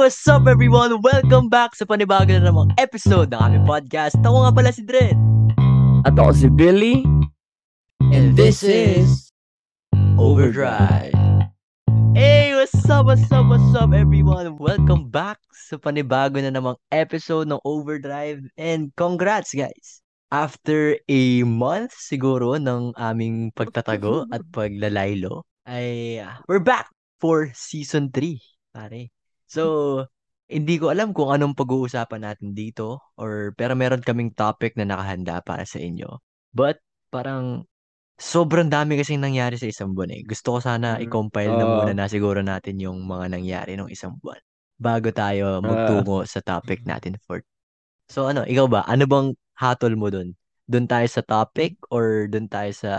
what's up everyone? Welcome back sa panibago na namang episode ng aming podcast. Ako nga pala si Dred. At ako si Billy. And this is Overdrive. Hey, what's up, what's up, what's up everyone? Welcome back sa panibago na namang episode ng Overdrive. And congrats guys! After a month siguro ng aming pagtatago at paglalaylo, ay uh, we're back for season 3, pare. So, hindi ko alam kung anong pag-uusapan natin dito or pero meron kaming topic na nakahanda para sa inyo. But parang sobrang dami kasing nangyari sa isang buwan eh. Gusto ko sana Mm, i-compile na oo. muna na siguro natin yung mga nangyari nung isang buwan bago tayo Ah. magtungo sa topic natin for. So ano, ikaw ba? Ano bang hatol mo dun? Doon tayo sa topic or doon tayo sa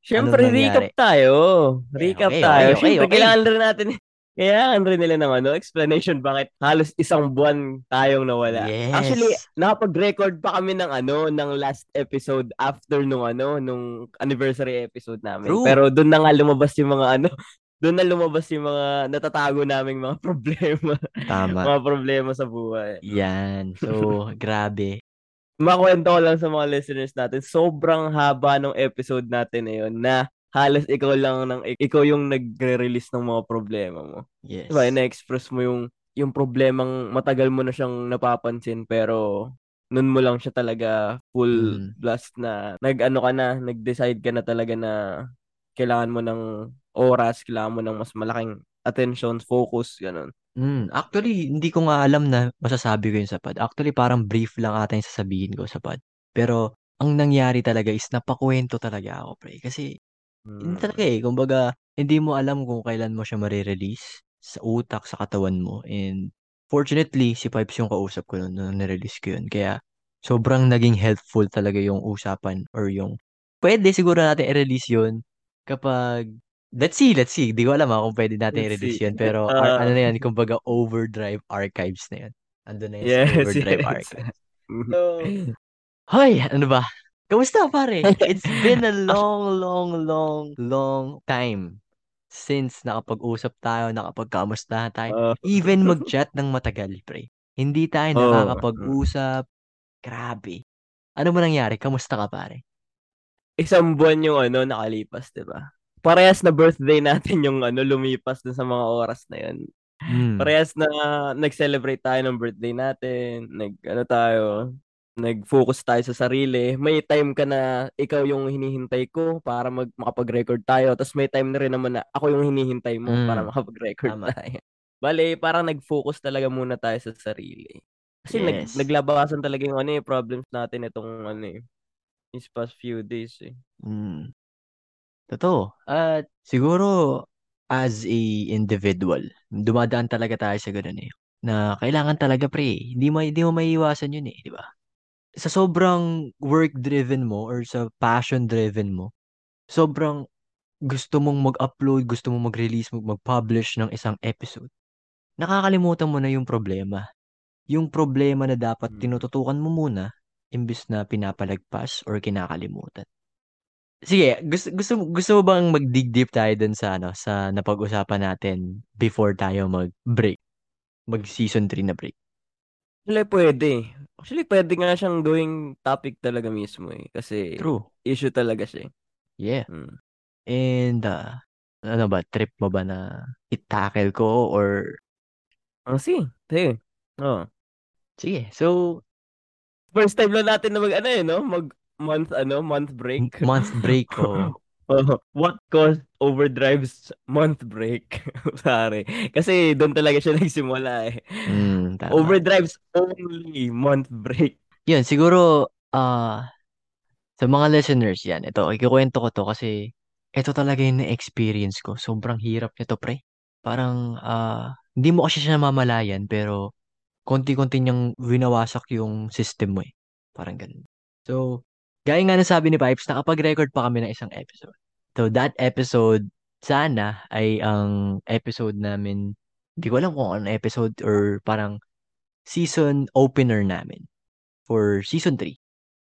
Siyempre, Anong nangyari? recap tayo. Eh, Recap okay, tayo. okay, okay, Siyempre, okay. kailangan rin natin, kailangan rin nila ng ano, explanation bakit halos isang buwan tayong nawala. Yes. Actually, nakapag-record pa kami ng ano, ng last episode after nung ano, nung anniversary episode namin. True. Pero doon na nga lumabas yung mga ano, doon na lumabas yung mga natatago naming mga problema. Tama. mga problema sa buhay. Yan. So, grabe. makwento ko lang sa mga listeners natin, sobrang haba ng episode natin na yun na halos ikaw lang ng ikaw yung nagre-release ng mga problema mo. Yes. Diba? Na-express mo yung yung problemang matagal mo na siyang napapansin pero nun mo lang siya talaga full Mm. blast na nag-ano ka na, nag-decide ka na talaga na kailangan mo ng oras, kailangan mo ng mas malaking attention, focus, ganun. Mm, actually, hindi ko nga alam na masasabi ko yun sa pod. Actually, parang brief lang ata yung sasabihin ko sa pod. Pero, ang nangyari talaga is napakwento talaga ako, pre. Kasi, hindi Hmm. talaga eh. Kumbaga, hindi mo alam kung kailan mo siya marirelease sa utak, sa katawan mo. And, fortunately, si Pipes yung kausap ko noon nung nirelease ko yun. Kaya, sobrang naging helpful talaga yung usapan or yung, pwede siguro natin i-release yun kapag, let's see, let's see. Di ko alam ha kung pwede natin Let's i-release see. yun. Pero, Ah. ar- ano na yan, kumbaga, overdrive archives na yun. Andun na yun Yes, overdrive yes. archives. So, Hoy, ano ba? Kamusta pare? It's been a long, long, long, long time since nakapag-usap tayo, nakapagkamusta tayo. Ah. Even mag-chat ng matagal, pre. Hindi tayo Oo. nakakapag-usap. Grabe. Ano ba nangyari? Kamusta ka, pare? isang buwan yung ano nakalipas, 'di ba? Parehas na birthday natin yung ano lumipas dun sa mga oras na yun. Hmm. Parehas na nag-celebrate tayo ng birthday natin, nag ano tayo, nag-focus tayo sa sarili. May time ka na ikaw yung hinihintay ko para mag makapag-record tayo. Tapos may time na rin naman na ako yung hinihintay mo Mm. para makapag-record Tama. tayo. Bale, parang nag-focus talaga muna tayo sa sarili. Kasi nag, Yes. naglabasan talaga yung ano eh, problems natin itong ano eh, these past few days eh. Hmm. Totoo. At siguro, as a individual, dumadaan talaga tayo sa ganun eh. Na kailangan talaga pre, hindi mo hindi mo maiiwasan yun eh, di ba? Sa sobrang work-driven mo or sa passion-driven mo, sobrang gusto mong mag-upload, gusto mong mag-release, mag- mag-publish ng isang episode. Nakakalimutan mo na yung problema. Yung problema na dapat Mm. tinututukan mo muna imbis na pinapalagpas or kinakalimutan. Sige, gusto gusto gusto mo bang mag-dig deep tayo dun sa ano, sa napag-usapan natin before tayo mag-break? Mag season 3 na break. Actually, pwede. Actually, pwede nga siyang gawing topic talaga mismo eh. Kasi True. issue talaga siya eh. Yeah. Mm. And uh, ano ba, trip mo ba na i-tackle ko or Ah, sige. Sige. Oh. sige. So, First time lang natin na mag ano eh, no? Mag month ano, month break. month break ko. Oh, what caused overdrive's month break? Sorry. Kasi doon talaga siya nagsimula eh. Mm, tama. Overdrive's only month break. Yun, siguro ah sa mga listeners yan, ito, ikikwento ko to kasi ito talaga yung na-experience ko. Sobrang hirap nito, pre. Parang ah hindi mo kasi siya namamalayan pero konti-konti niyang winawasak yung system mo eh. Parang ganun. So, gaya nga na sabi ni Pipes, nakapag-record pa kami ng isang episode. So, that episode, sana ay ang episode namin, hindi ko alam kung ano episode or parang season opener namin for season 3.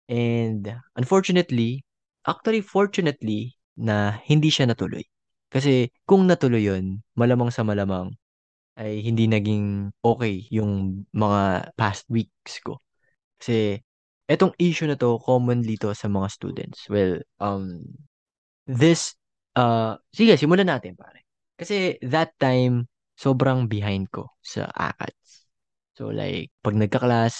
And unfortunately, actually fortunately, na hindi siya natuloy. Kasi kung natuloy yun, malamang sa malamang, ay hindi naging okay yung mga past weeks ko. Kasi etong issue na to commonly to sa mga students. Well, um this uh sige, simulan natin pare. Kasi that time sobrang behind ko sa ACADS. So like pag nagka-class,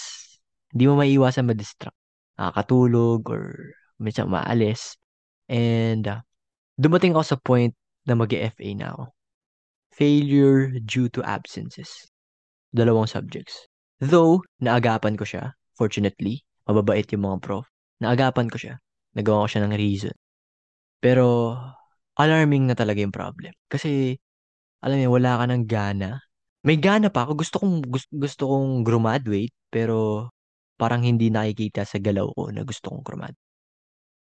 hindi mo maiiwasan ma-distract. Nakakatulog or minsan maalis. And uh, dumating ako sa point na mag-FA na ako. Failure due to absences. Dalawang subjects. Though, naagapan ko siya, fortunately, mababait yung mga prof. Naagapan ko siya. Nagawa ko siya ng reason. Pero, alarming na talaga yung problem. Kasi, alam mo, wala ka ng gana. May gana pa ako. Gusto kong, gusto, gusto kong graduate, pero parang hindi nakikita sa galaw ko na gusto kong graduate.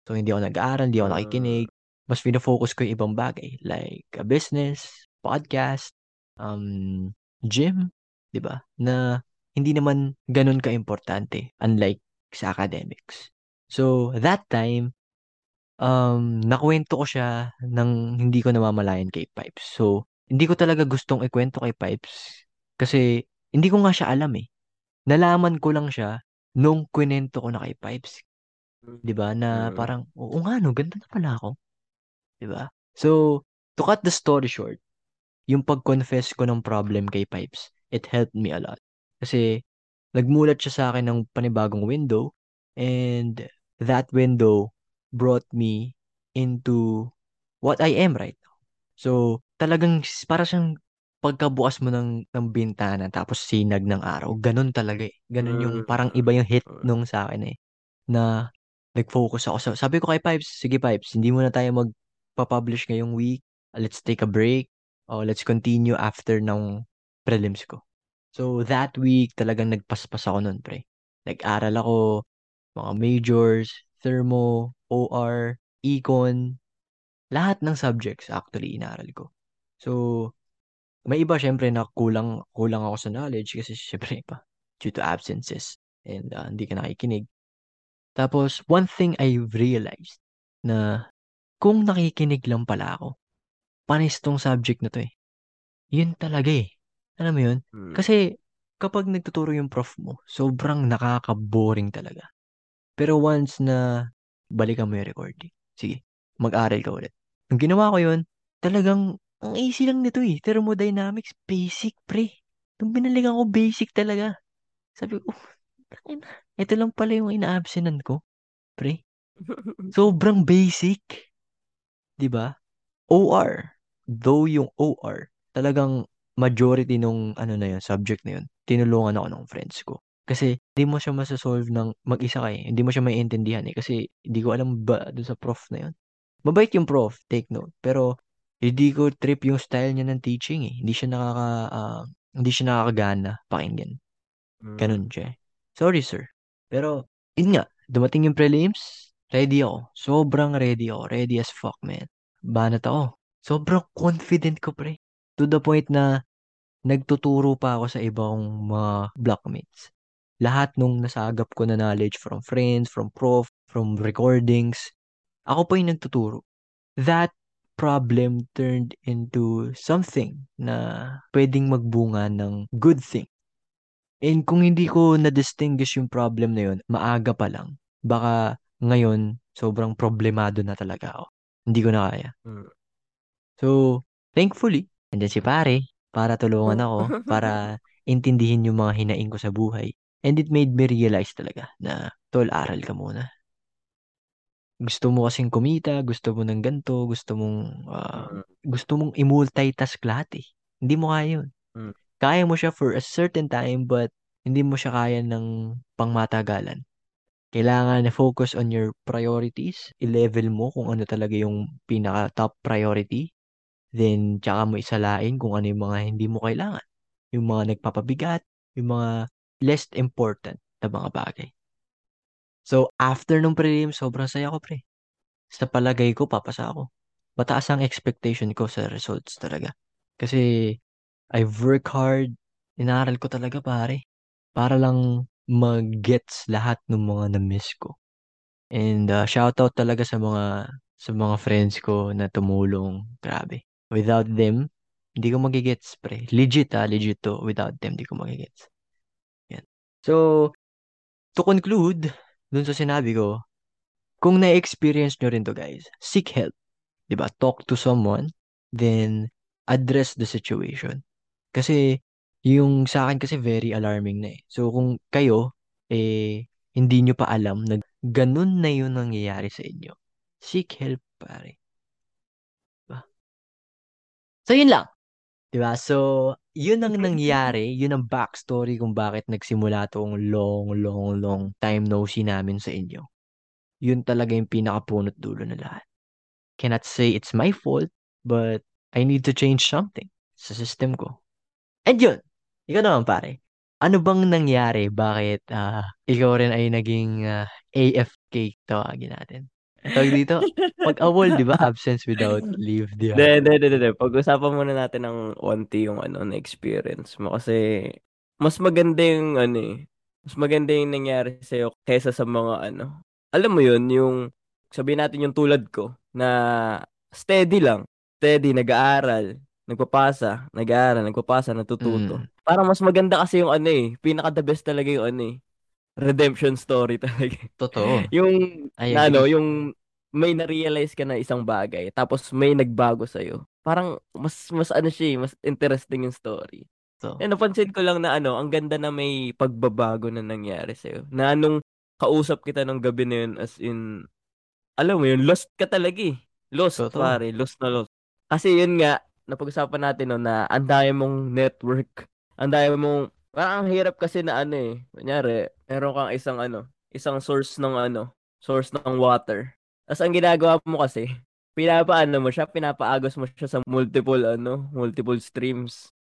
So, hindi ako nag-aaral, hindi ako nakikinig. Mas focus ko yung ibang bagay. Like, a business, podcast, um, gym, di ba? Na hindi naman ganun ka-importante, unlike sa academics. So, that time, um, nakwento ko siya ng hindi ko namamalayan kay Pipes. So, hindi ko talaga gustong ikwento kay Pipes kasi hindi ko nga siya alam eh. Nalaman ko lang siya nung kwento ko na kay Pipes. 'Di ba? Na Mm. parang, oo nga no, ganda na pala ako. 'Di ba? So, to cut the story short, yung pag-confess ko ng problem kay Pipes, it helped me a lot. Kasi, nagmulat siya sa akin ng panibagong window and that window brought me into what I am right now. So, talagang para siyang pagkabukas mo ng, ng bintana tapos sinag ng araw. Ganun talaga eh. Ganun yung parang Mm. iba yung hit nung sa akin eh. Na nag-focus ako sa, sabi ko kay Pipes, sige Pipes, hindi muna tayo magpa-publish ngayong week. Let's take a break. Oh, let's continue after ng prelims ko. So, that week, talagang nagpaspas ako nun, pre. Nag-aral ako, mga majors, thermo, OR, econ, lahat ng subjects actually inaral ko. So, may iba syempre na kulang, kulang ako sa knowledge kasi syempre pa, due to absences and uh, hindi ka nakikinig. Tapos, one thing I realized na kung nakikinig lang pala ako, panis tong subject na to eh. Yun talaga eh. Alam mo yun? Mm. Kasi kapag nagtuturo yung prof mo, sobrang nakaka-boring talaga. Pero once na balikan mo yung recording, sige, mag-aral ka ulit. Nung ginawa ko yun, talagang ang easy lang nito eh. Thermodynamics, basic pre. Nung binalikan ko, basic talaga. Sabi ko, oh, ito lang pala yung ina-absenan ko, pre. Sobrang basic. 'di ba? OR. Though yung OR, talagang majority nung ano na yun, subject na yun, tinulungan ako ng friends ko. Kasi hindi mo siya masasolve ng mag-isa ka eh. Hindi mo siya maiintindihan eh. Kasi hindi ko alam ba doon sa prof na yun. Mabait yung prof, take note. Pero hindi ko trip yung style niya ng teaching eh. Hindi siya nakaka, ah, hindi siya nakakagana pakinggan. Ganun siya. eh. Sorry, sir. Pero, yun nga, dumating yung prelims, ready ako. Sobrang ready ako. Ready as fuck, man. Banat ako. Sobrang confident ko, pre. To the point na nagtuturo pa ako sa ibang mga blockmates. Lahat nung nasagap ko na knowledge from friends, from prof, from recordings, ako pa yung nagtuturo. That problem turned into something na pwedeng magbunga ng good thing And kung hindi ko na-distinguish yung problem na yun, maaga pa lang, baka ngayon, sobrang problemado na talaga ako. Hindi ko na kaya. Mm. So, thankfully, andyan si pare para tulungan ako, para intindihin yung mga hinaing ko sa buhay. And it made me realize talaga na, tol, aral ka muna. Gusto mo kasing kumita, gusto mo ng ganto, gusto mong, Mm. gusto mong i-multitask lahat eh. Hindi mo kaya yun. Mm. Kaya mo siya for a certain time, but hindi mo siya kaya ng pangmatagalan. Kailangan na focus on your priorities, i-level mo kung ano talaga yung pinaka top priority, then tsaka mo isalain kung ano yung mga hindi mo kailangan. Yung mga nagpapabigat, yung mga less important na mga bagay. So, after nung prelim, sobrang saya ko, pre. Sa palagay ko, papasa ako. Mataas ang expectation ko sa results talaga. Kasi, I work hard, inaral ko talaga, pare. Para lang mag-gets lahat ng mga na-miss ko. And uh, shoutout talaga sa mga sa mga friends ko na tumulong. Grabe. Without them, Hindi ko magigets, pre. Legit ah, legit to. Without them, hindi ko magigets. Yan. So, to conclude, dun sa sinabi ko, kung na-experience nyo rin to guys, seek help. ba? Talk to someone, then address the situation. Kasi yung sa akin kasi very alarming na eh. So kung kayo eh hindi nyo pa alam na ganun na yun nangyayari sa inyo, seek help pare. So yun lang. 'Di ba? So yun ang nangyari, yun ang backstory kung bakit nagsimula tong long, long, long time no see namin sa inyo. Yun talaga yung pinakapunot dulo na lahat. Cannot say it's my fault, but I need to change something sa system ko. And yun, ikaw naman pare. Ano bang nangyari? Bakit ah, ikaw rin ay naging ah, AFK tawagin natin? Tawag dito, pag awol, di ba? Absence without leave, di ba? Hindi, hindi, hindi, hindi. Pag-usapan muna natin ng onti yung ano, na experience mo. Kasi, mas maganda yung ano eh. Mas maganda yung nangyari sa'yo kesa sa mga ano. Alam mo yun, yung, sabihin natin yung tulad ko, na steady lang. Steady, nag-aaral, nagpapasa, nag-aaral, nagpapasa, natututo. Mm, Parang mas maganda kasi yung ano eh. Pinaka the best talaga yung ano eh. Redemption story talaga. totoo. yung, na, ano, yung may na-realize ka na isang bagay, tapos may nagbago sa'yo. Parang mas, mas ano siya eh, mas interesting yung story. So, Eh, napansin ko lang na ano, ang ganda na may pagbabago na nangyari sa'yo. Na nung kausap kita ng gabi na yun, as in, alam mo yun, lost ka talaga eh. Lost, totoo. pare. Lost na lost. Kasi yun nga, napag-usapan natin no, na ang dami mong network. Ang dami mong, parang ang hirap kasi na ano eh. Kunyari, meron kang isang ano, isang source ng ano, source ng water. Tapos ang ginagawa mo kasi, pinapaano mo siya, pinapaagos mo siya sa multiple ano, multiple streams.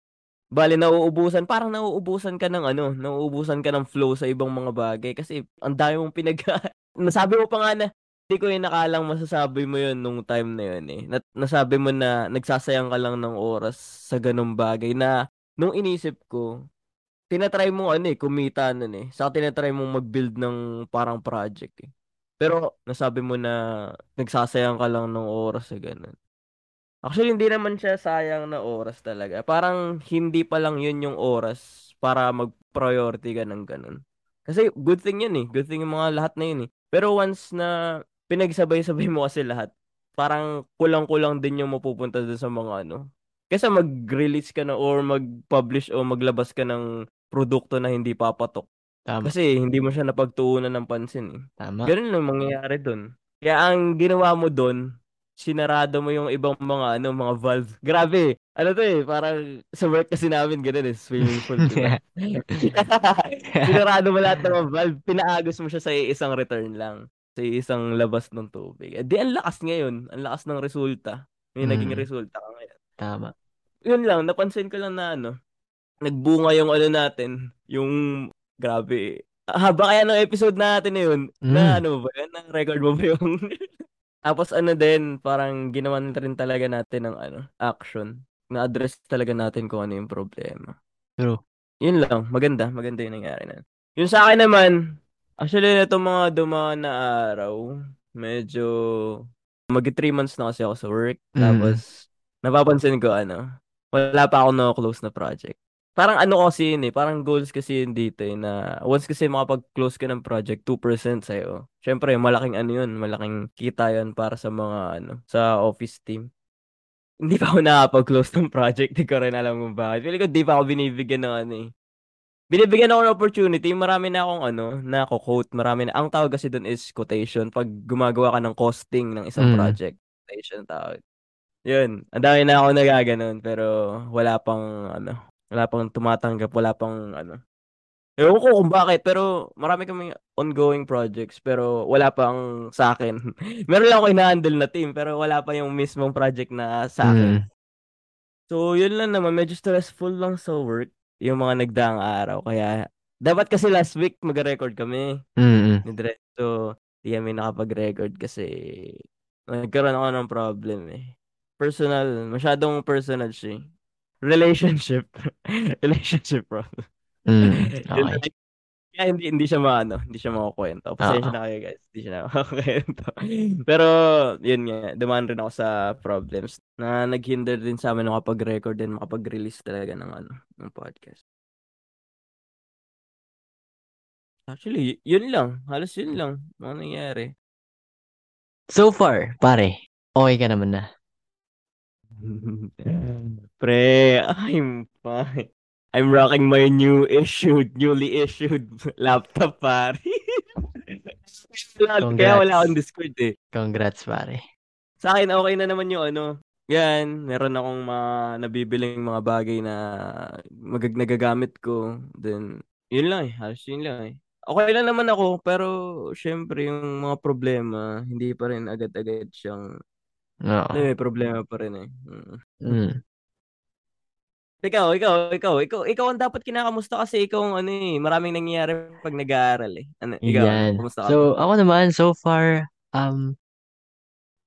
Bale, nauubusan, parang nauubusan ka ng ano, nauubusan ka ng flow sa ibang mga bagay kasi ang dami mong pinag... Nasabi mo pa nga na, hindi ko yung nakalang masasabi mo yun nung time na yun eh. Na, nasabi mo na nagsasayang ka lang ng oras sa ganung bagay na nung inisip ko, tinatry mo ano eh, kumita nun eh. Saka tinatry mo mag-build ng parang project eh. Pero nasabi mo na nagsasayang ka lang ng oras sa ganun. Actually, hindi naman siya sayang na oras talaga. Parang hindi pa lang yun yung oras para mag-priority ka ng ganun. Kasi good thing yun eh. Good thing yung mga lahat na yun eh. Pero once na pinagsabay-sabay mo kasi lahat, parang kulang-kulang din yung mapupunta dun sa mga ano. Kasi mag-release ka na or mag-publish o maglabas ka ng produkto na hindi papatok. Tama. Kasi hindi mo siya napagtuunan ng pansin eh. Tama. Ganun lang mangyayari dun. Kaya ang ginawa mo dun, sinarado mo yung ibang mga ano, mga valve. Grabe. Ano to eh, parang sa work kasi namin ganun eh, swimming pool, di ba? Sinarado mo lahat ng mga valve, pinaagos mo siya sa isang return lang. Sa isang labas ng tubig. Eh, di ang lakas ngayon, ang lakas ng resulta. May naging mm, resulta ka ngayon. tama. Yun lang, napansin ko lang na ano, nagbunga yung ano natin, yung grabe. Haba kaya ng episode natin na yun, na Mm, ano ba yun, na record mo ba yung Tapos ano din, parang ginawan rin talaga natin ng ano, action. Na-address talaga natin kung ano yung problema. true. Yun lang, maganda, maganda yung nangyari na. Yung sa akin naman, actually na itong mga dumaan na araw, medyo mag 3 months na kasi ako sa work. Mm, Tapos, napapansin ko ano, wala pa ako na close na project. Parang ano kasi yun eh, parang goals kasi yun dito eh, na once kasi makapag-close ka ng project, 2% sa'yo. Siyempre, malaking ano yun, malaking kita yun para sa mga ano, sa office team. Hindi pa ako nakapag-close ng project, di ko rin alam kung bakit. Feeling ko di pa ako binibigyan ng ano eh. Binibigyan ako ng opportunity, marami na akong ano, na ako quote, marami na. Ang tawag kasi doon is quotation pag gumagawa ka ng costing ng isang mm, project. Quotation tawag. Yun, ang dami na ako nagaganon pero wala pang ano, wala pang tumatanggap, wala pang ano. Ewan ko kung bakit pero marami kaming ongoing projects pero wala pang sa akin. Meron lang ako ina-handle na team pero wala pa yung mismong project na sa akin. mm, So, yun lang naman. Medyo stressful lang sa work yung mga nagdaang araw. Kaya, dapat kasi last week mag-record kami mm, ni Dre. So, di kami nakapag-record kasi nagkaroon ako ng problem eh. Personal, masyadong personal siya. Relationship. Relationship problem. mm, okay. Kaya hindi hindi siya maano, hindi siya makukuwento. Pasensya Oo. na kayo guys, hindi siya nakakakuwento. Pero yun nga, dumaan rin ako sa problems na naghinder din sa amin makapag-record and makapag-release talaga ng ano, ng podcast. Actually, yun lang. Halos yun lang mga nangyari. So far, pare, okay ka naman na. Pre, I'm fine. I'm rocking my new issued, newly issued laptop, pare. Kaya Congrats. wala akong Discord eh. Congrats, pare. Sa akin, okay na naman yung ano. Yan, meron akong mga nabibiling mga bagay na mag- nagagamit ko. Then, yun lang eh. Halos yun lang eh. Okay lang naman ako, pero syempre yung mga problema, hindi pa rin agad-agad siyang, Oo. may problema pa rin eh. Mm. Ikaw, ikaw, ikaw, ikaw, ikaw ang dapat kinakamusta kasi ikaw ang ano eh, maraming nangyayari pag nag-aaral eh. Ano, ikaw, Yan. kumusta ka? So, ako naman, so far, um,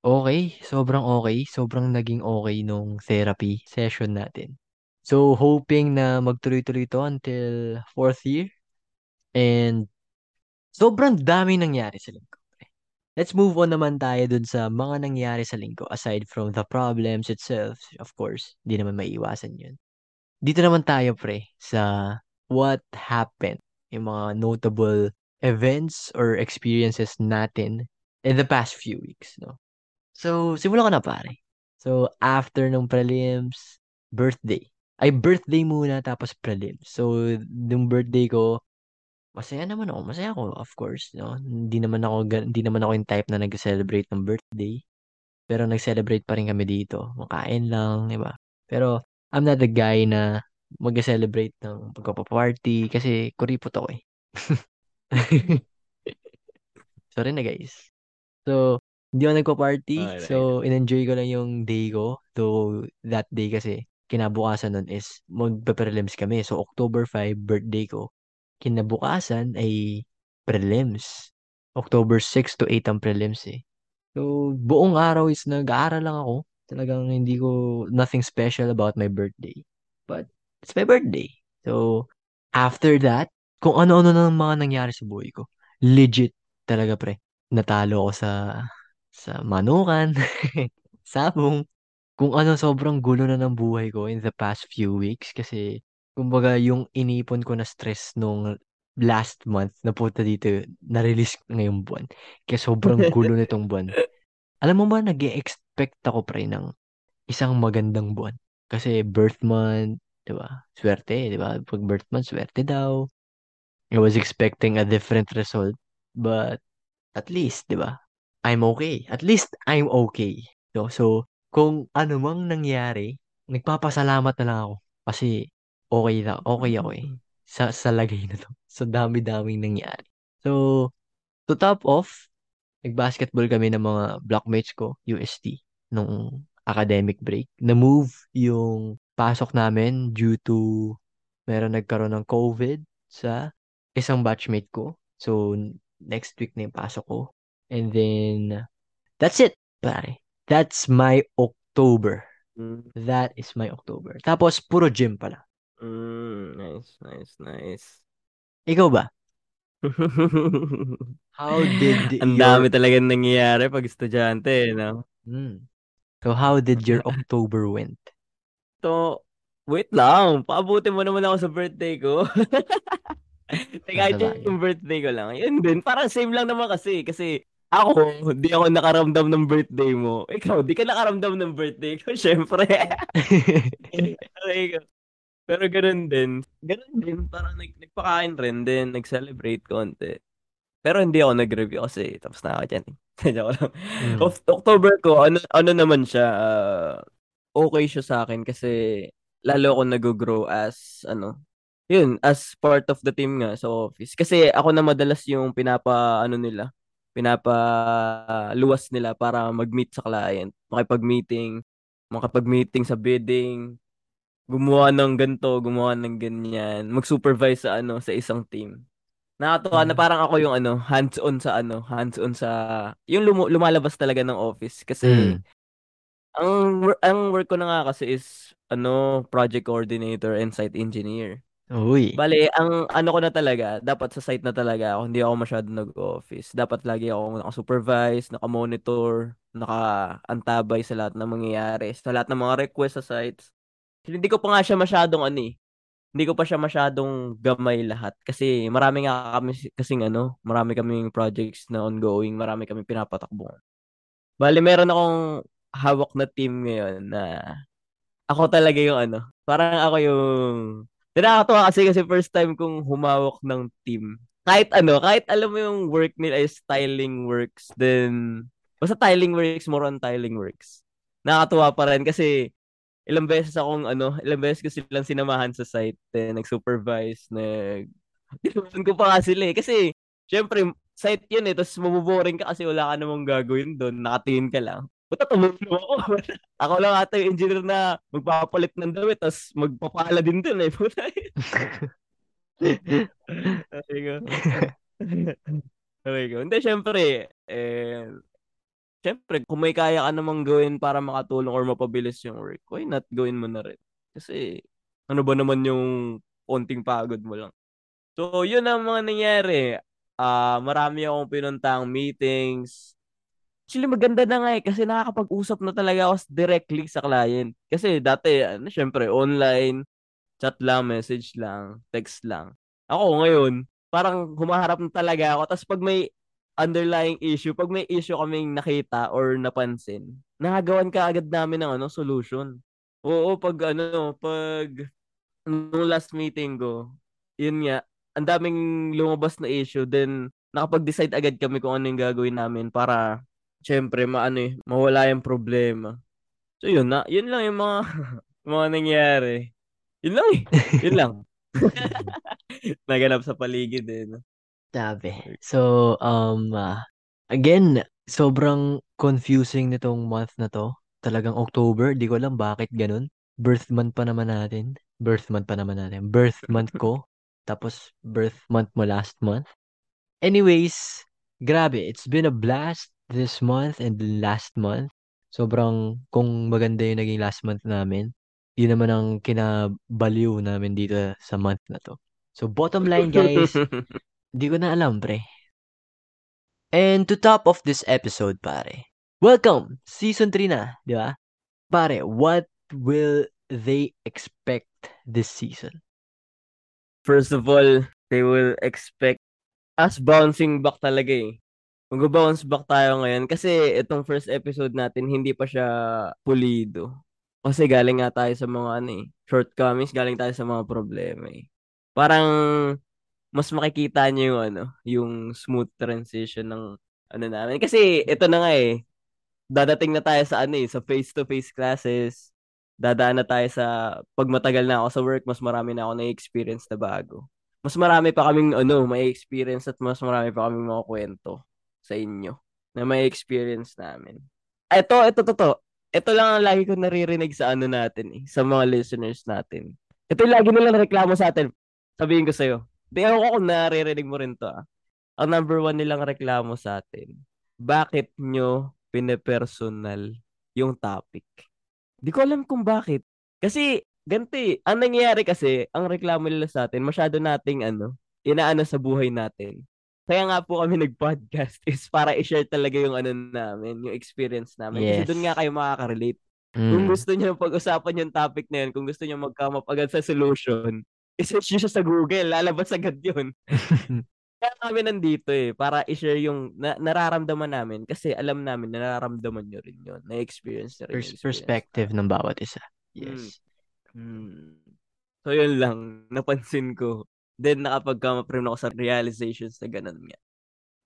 okay. Sobrang okay. Sobrang naging okay nung therapy session natin. So, hoping na magtuloy-tuloy to until fourth year. And, sobrang dami nangyari sa linggo. Let's move on naman tayo dun sa mga nangyari sa linggo aside from the problems itself. Of course, di naman maiiwasan yun. Dito naman tayo, pre, sa what happened, yung mga notable events or experiences natin in the past few weeks, no? So, simulan ko na, pare. So, after ng prelims, birthday. Ay, birthday muna, tapos prelims. So, nung birthday ko, masaya naman ako. Masaya ako, of course, no? Hindi naman ako, hindi naman ako yung type na nag-celebrate ng birthday. Pero nag-celebrate pa rin kami dito. Makain lang, di ba? Pero, I'm not the guy na mag-celebrate ng pagpapaparty kasi kuripot ako eh. Sorry na guys. So, hindi ako nagpa-party. Okay, So, in-enjoy ko lang yung day ko. Though, that day kasi, kinabukasan nun is magpa-prelims kami. So, October 5, birthday ko. Kinabukasan ay prelims. October 6 to 8 ang prelims eh. So, buong araw is nag-aaral lang ako. Talagang hindi ko, nothing special about my birthday. But, it's my birthday. So, after that, kung ano-ano na mga nangyari sa buhay ko. Legit talaga pre. Natalo ako sa sa manukan, sabong, kung ano sobrang gulo na ng buhay ko in the past few weeks kasi kumbaga yung inipon ko na stress nung last month napunta dito, na-release ngayong buwan. Kaya sobrang gulo nitong buwan. Alam mo ba, nag expect ako pre ng isang magandang buwan. Kasi birth month, di ba? Swerte, di ba? Pag birth month, swerte daw. I was expecting a different result. But at least, di ba? I'm okay. At least I'm okay. So, so kung ano mang nangyari, nagpapasalamat na lang ako. Kasi okay na, okay ako eh. Sa, sa lagay na to. So, dami-daming nangyari. So, to top off, nag-basketball kami ng mga blockmates ko, UST, nung academic break. Na-move yung pasok namin due to meron nagkaroon ng COVID sa isang batchmate ko. So, next week na yung pasok ko. And then, that's it, pare. That's my October. Mm, That is my October. Tapos, puro gym pala. Mm, nice, nice, nice. Ikaw ba? How did Ang your... dami talagang nangyayari pag estudyante, eh, no? Hmm. So, how did your October went? To, wait lang, paabutin mo naman ako sa birthday ko. Teka, yung birthday ko lang. Yun din, parang same lang naman kasi. Kasi ako, di ako nakaramdam ng birthday mo. Ikaw, di ka nakaramdam ng birthday ko, syempre. Pero ganun din. Ganun din, parang nag, nagpakain rin din, nag-celebrate konti. Pero hindi ako nag-review kasi tapos na ako dyan. Joke lang. Hmm. Of October ko, ano, ano naman siya, ah, okay siya sa akin kasi lalo ako nag-grow as, ano, yun, as part of the team nga sa office. Kasi ako na madalas yung pinapa, ano nila, pinapa luwas nila para mag-meet sa client. Makipag-meeting, makipag-meeting sa bidding, gumawa ng ganto, gumawa ng ganyan, mag-supervise sa ano sa isang team. Nakakatuwa na Hmm. parang ako yung ano, hands-on sa ano, hands-on sa yung lumu- lumalabas talaga ng office kasi Hmm. ang ang work ko na nga kasi is ano, project coordinator and site engineer. Uy. Bale, ang ano ko na talaga, dapat sa site na talaga ako, hindi ako masyado nag-office. Dapat lagi ako naka-supervise, naka-monitor, naka-antabay sa lahat ng mangyayari, sa lahat ng mga request sa sites. Hindi ko pa nga siya masyadong ano eh. Hindi ko pa siya masyadong gamay lahat kasi marami nga kami kasing ano, marami kaming projects na ongoing, marami kaming pinapatakbo. Bale, meron akong hawak na team ngayon na ako talaga yung ano, parang ako yung Nakakatuwa kasi kasi first time kong humawak ng team. Kahit ano, kahit alam mo yung work nila is styling works, then basta tiling works, more on tiling works. Nakakatuwa pa rin kasi ilang beses akong ano, ilang beses ko silang sinamahan sa site, then nag-supervise, nag Tinutunan ko pa nga sila eh. Kasi, syempre, site yun eh. Tapos mabuboring ka kasi wala ka namang gagawin doon. Nakatingin ka lang. Puta, tumulong ako. ako lang ata yung engineer na magpapalit ng damit tapos magpapala din dun eh. Puta. okay ko. okay ko. Hindi, syempre, eh, syempre, kung may kaya ka namang gawin para makatulong or mapabilis yung work, why not gawin mo na rin? Kasi, ano ba naman yung konting pagod mo lang. So, yun ang mga nangyari. Uh, marami akong pinuntang meetings, Actually, maganda na nga eh kasi nakakapag-usap na talaga ako directly sa client. Kasi dati, ano, syempre, online, chat lang, message lang, text lang. Ako ngayon, parang humaharap na talaga ako. Tapos pag may underlying issue, pag may issue kaming nakita or napansin, nagagawan ka agad namin ng ano, solution. Oo, pag ano, pag nung last meeting ko, yun nga, ang daming lumabas na issue, then nakapag-decide agad kami kung ano yung gagawin namin para syempre maano eh, mawala yung problema. So yun na, yun lang yung mga mga nangyari. Yun lang eh. Yun lang. Naganap sa paligid eh. No? Sabi. So, um, uh, again, sobrang confusing nitong month na to. Talagang October, di ko alam bakit ganun. Birth month pa naman natin. Birth month pa naman natin. Birth month ko. Tapos, birth month mo last month. Anyways, grabe, it's been a blast this month and last month. Sobrang, kung maganda yung naging last month namin, yun naman ang kinabaliw namin dito sa month na to. So, bottom line, guys, di ko na alam, pre. And to top of this episode, pare, welcome! Season 3 na, di ba? Pare, what will they expect this season? First of all, they will expect us bouncing back talaga eh mag-bounce back tayo ngayon kasi itong first episode natin hindi pa siya pulido. Kasi galing nga tayo sa mga ano eh, shortcomings, galing tayo sa mga problema eh. Parang mas makikita niyo yung ano, yung smooth transition ng ano namin. Kasi ito na nga eh, dadating na tayo sa ano eh, sa face-to-face classes. Dadaan na tayo sa pag matagal na ako sa work, mas marami na ako na experience na bago. Mas marami pa kaming ano, may experience at mas marami pa kaming mga kwento sa inyo na may experience namin. Ito, ito, to, Ito lang ang lagi ko naririnig sa ano natin eh, sa mga listeners natin. Ito yung lagi nilang reklamo sa atin. Sabihin ko sa'yo. Di ako kung naririnig mo rin to ah. Ang number one nilang reklamo sa atin. Bakit nyo pinepersonal yung topic? Di ko alam kung bakit. Kasi, ganti, ang nangyayari kasi, ang reklamo nila sa atin, masyado nating ano, inaano sa buhay natin kaya nga po kami nag-podcast is para i-share talaga yung ano namin, yung experience namin. Yes. Kasi doon nga kayo makaka-relate. Mm. Kung gusto niyo pag-usapan yung topic na yun, kung gusto niyo mag-come up agad sa solution, i-search niyo siya sa Google, lalabas agad yun. Kaya kami nandito eh, para i-share yung na- nararamdaman namin kasi alam namin na nararamdaman nyo rin yun, na-experience nyo rin Pers- perspective ng bawat isa. Yes. Mm. Mm. So yun lang, napansin ko. Then rin ako sa realizations na ganun nga.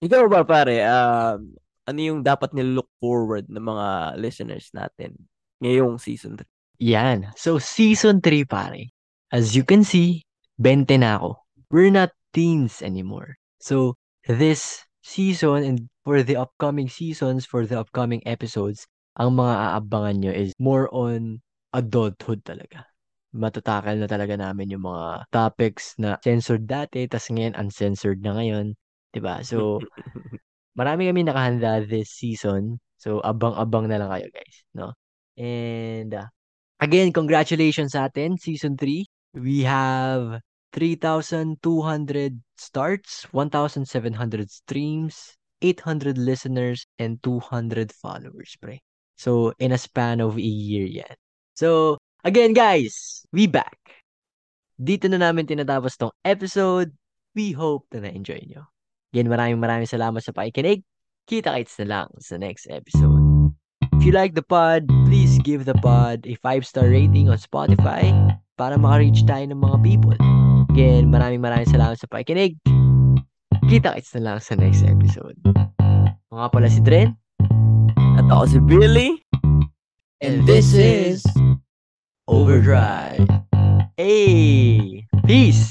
Ikaw ba pare, uh, ano yung dapat nilook forward ng mga listeners natin ngayong season 3? Yan. So season 3 pare, as you can see, 20 na ako. We're not teens anymore. So this season and for the upcoming seasons, for the upcoming episodes, ang mga aabangan nyo is more on adulthood talaga matatakal na talaga namin yung mga topics na censored dati, tas ngayon uncensored na ngayon. ba So, marami kami nakahanda this season. So, abang-abang na lang kayo guys. No? And, uh, again, congratulations sa atin, season 3. We have 3,200 starts, 1,700 streams, 800 listeners, and 200 followers, pre. So, in a span of a year yan. So, again guys, we back. Dito na namin tinatapos tong episode. We hope na na-enjoy nyo. Again, maraming maraming salamat sa pakikinig. Kita-kits na lang sa next episode. If you like the pod, please give the pod a 5-star rating on Spotify para maka-reach tayo ng mga people. Again, maraming maraming salamat sa pakikinig. Kita-kits na lang sa next episode. Mga pala si Dren. At ako si Billy. And this is Overdrive. Hey! Peace!